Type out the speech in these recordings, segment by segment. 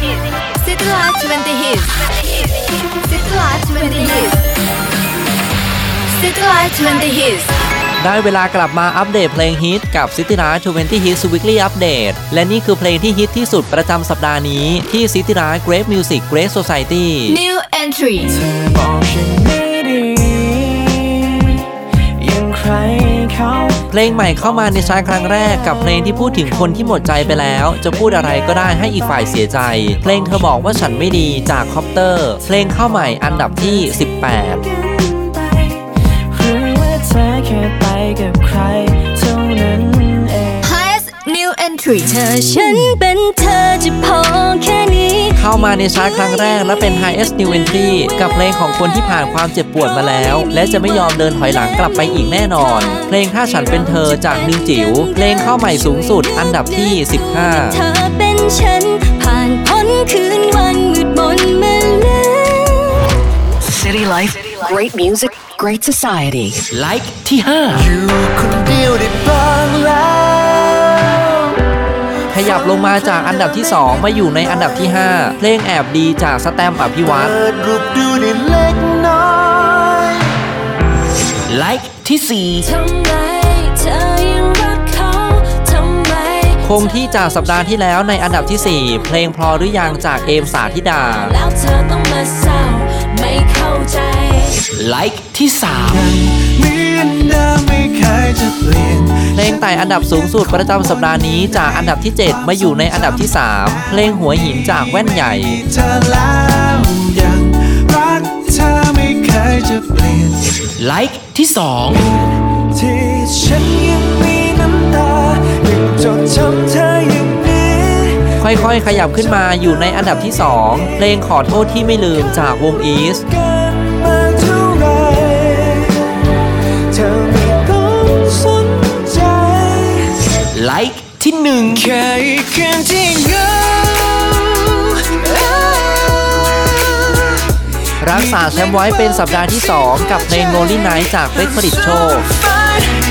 City Life 20 Hits City Life 20 Hits City Life 20 Hits ได้เวลากลับมาอัปเดตเพลงฮิตกับ City r a 20 Hits Weekly Update และนี่คือเพลงที่ฮิตที่สุดประจำสัปดาห์นี้ที่ City r a Great Music Great Society New Entry เพลงใหม่เข้ามาในชาร์ตครั้งแรกกับเพลงที่พูดถึงคนที่หมดใจไปแล้ว จะพูดอะไรก็ได้ให้อีกฝ่ายเสียใจ เพลงเธอบอกว่าฉันไม่ดีจากคอปเตอร์ เพลงเข้าใหม่อันดับที่ 18หรือว่าเธอแค่ไปกับใครเท่านั้นเอง Highest New Entry เธอฉันเป็นเธอจะพอแค่ เข้ามาในชาร์ตครั้งแรกและเป็น Highest New Entry กับเพลงของคนที่ผ่านความเจ็บปวดมาแล้ว และจะไม่ยอมเดินถอยหลังกลับไปอีกแน่นอน เพลงถ้าฉันเป็นเธอจากนิวจิ๋วเพลงเข้าใหม่สูงสุดอันดับที่เธ15อเป็นฉันผ่านพ้นคืนวันมืดมนมาแล้ว City Life Great Music Great Society ไลค์ที่อยู่คนเดียวได้บ้างแล้ว5ข ยับลงมาจากอันดับที่ 2 มาอยู่ในอันดับที่ 5 เพลงแอบดีจากสแตมป์อภิวัฒน์ไลค์ที่ 4 คงที่จากสัปดาห์ที่แล้วในอันดับที่ 4 เพลงพอหรือยังจากเอมสาธิดาไลค์ที่ 3 ไต่อันดับสูงสุดประจำสัปดาห์นี้จากอันดับที่ 7 มาอยู่ในอันดับที่ 3 เพลงหัวหินจากแว่นใหญ่เธอแล้วยังรักเธอไม่เคยจะเปลี่ยนไลค์ที่ที่ฉันยังมีน้ำตายังจดจำเธออย่างนี้2ค่อยๆ ขยับขึ้นมาอยู่ในอันดับที่ 2 เพลงขอโทษที่ไม่ลืมจากวงอีส ค่อีกคืนที่เหงารักษาแชมป์ไว้เป็นสัปดาห์ที่ 2 กับเพลง Lonely Night จากเป๊กผลิตโชค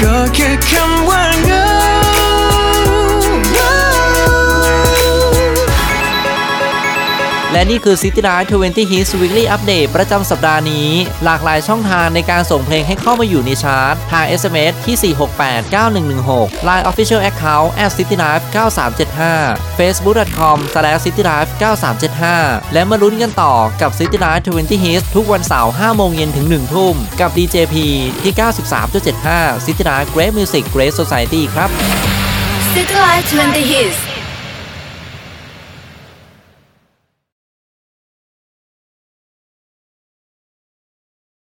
ก็แค่คำ และนี่คือ City Life 20 Hits Weekly Update ประจำสัปดาห์นี้ หลากหลายช่องทางในการส่งเพลงให้เข้ามาอยู่ในชาร์ต ทาง SMS ที่ 4689116 Line Official Account at citylife 9375 facebook.com slash City Life 9375 และมาลุ้นกันต่อกับ City Life 20 Hits ทุกวันเสาร์5โมงเย็นถึง 1 ทุ่ม กับ DJP ที่ 93.75 City Life Great Music Great Society ครับ City Life 20 Hits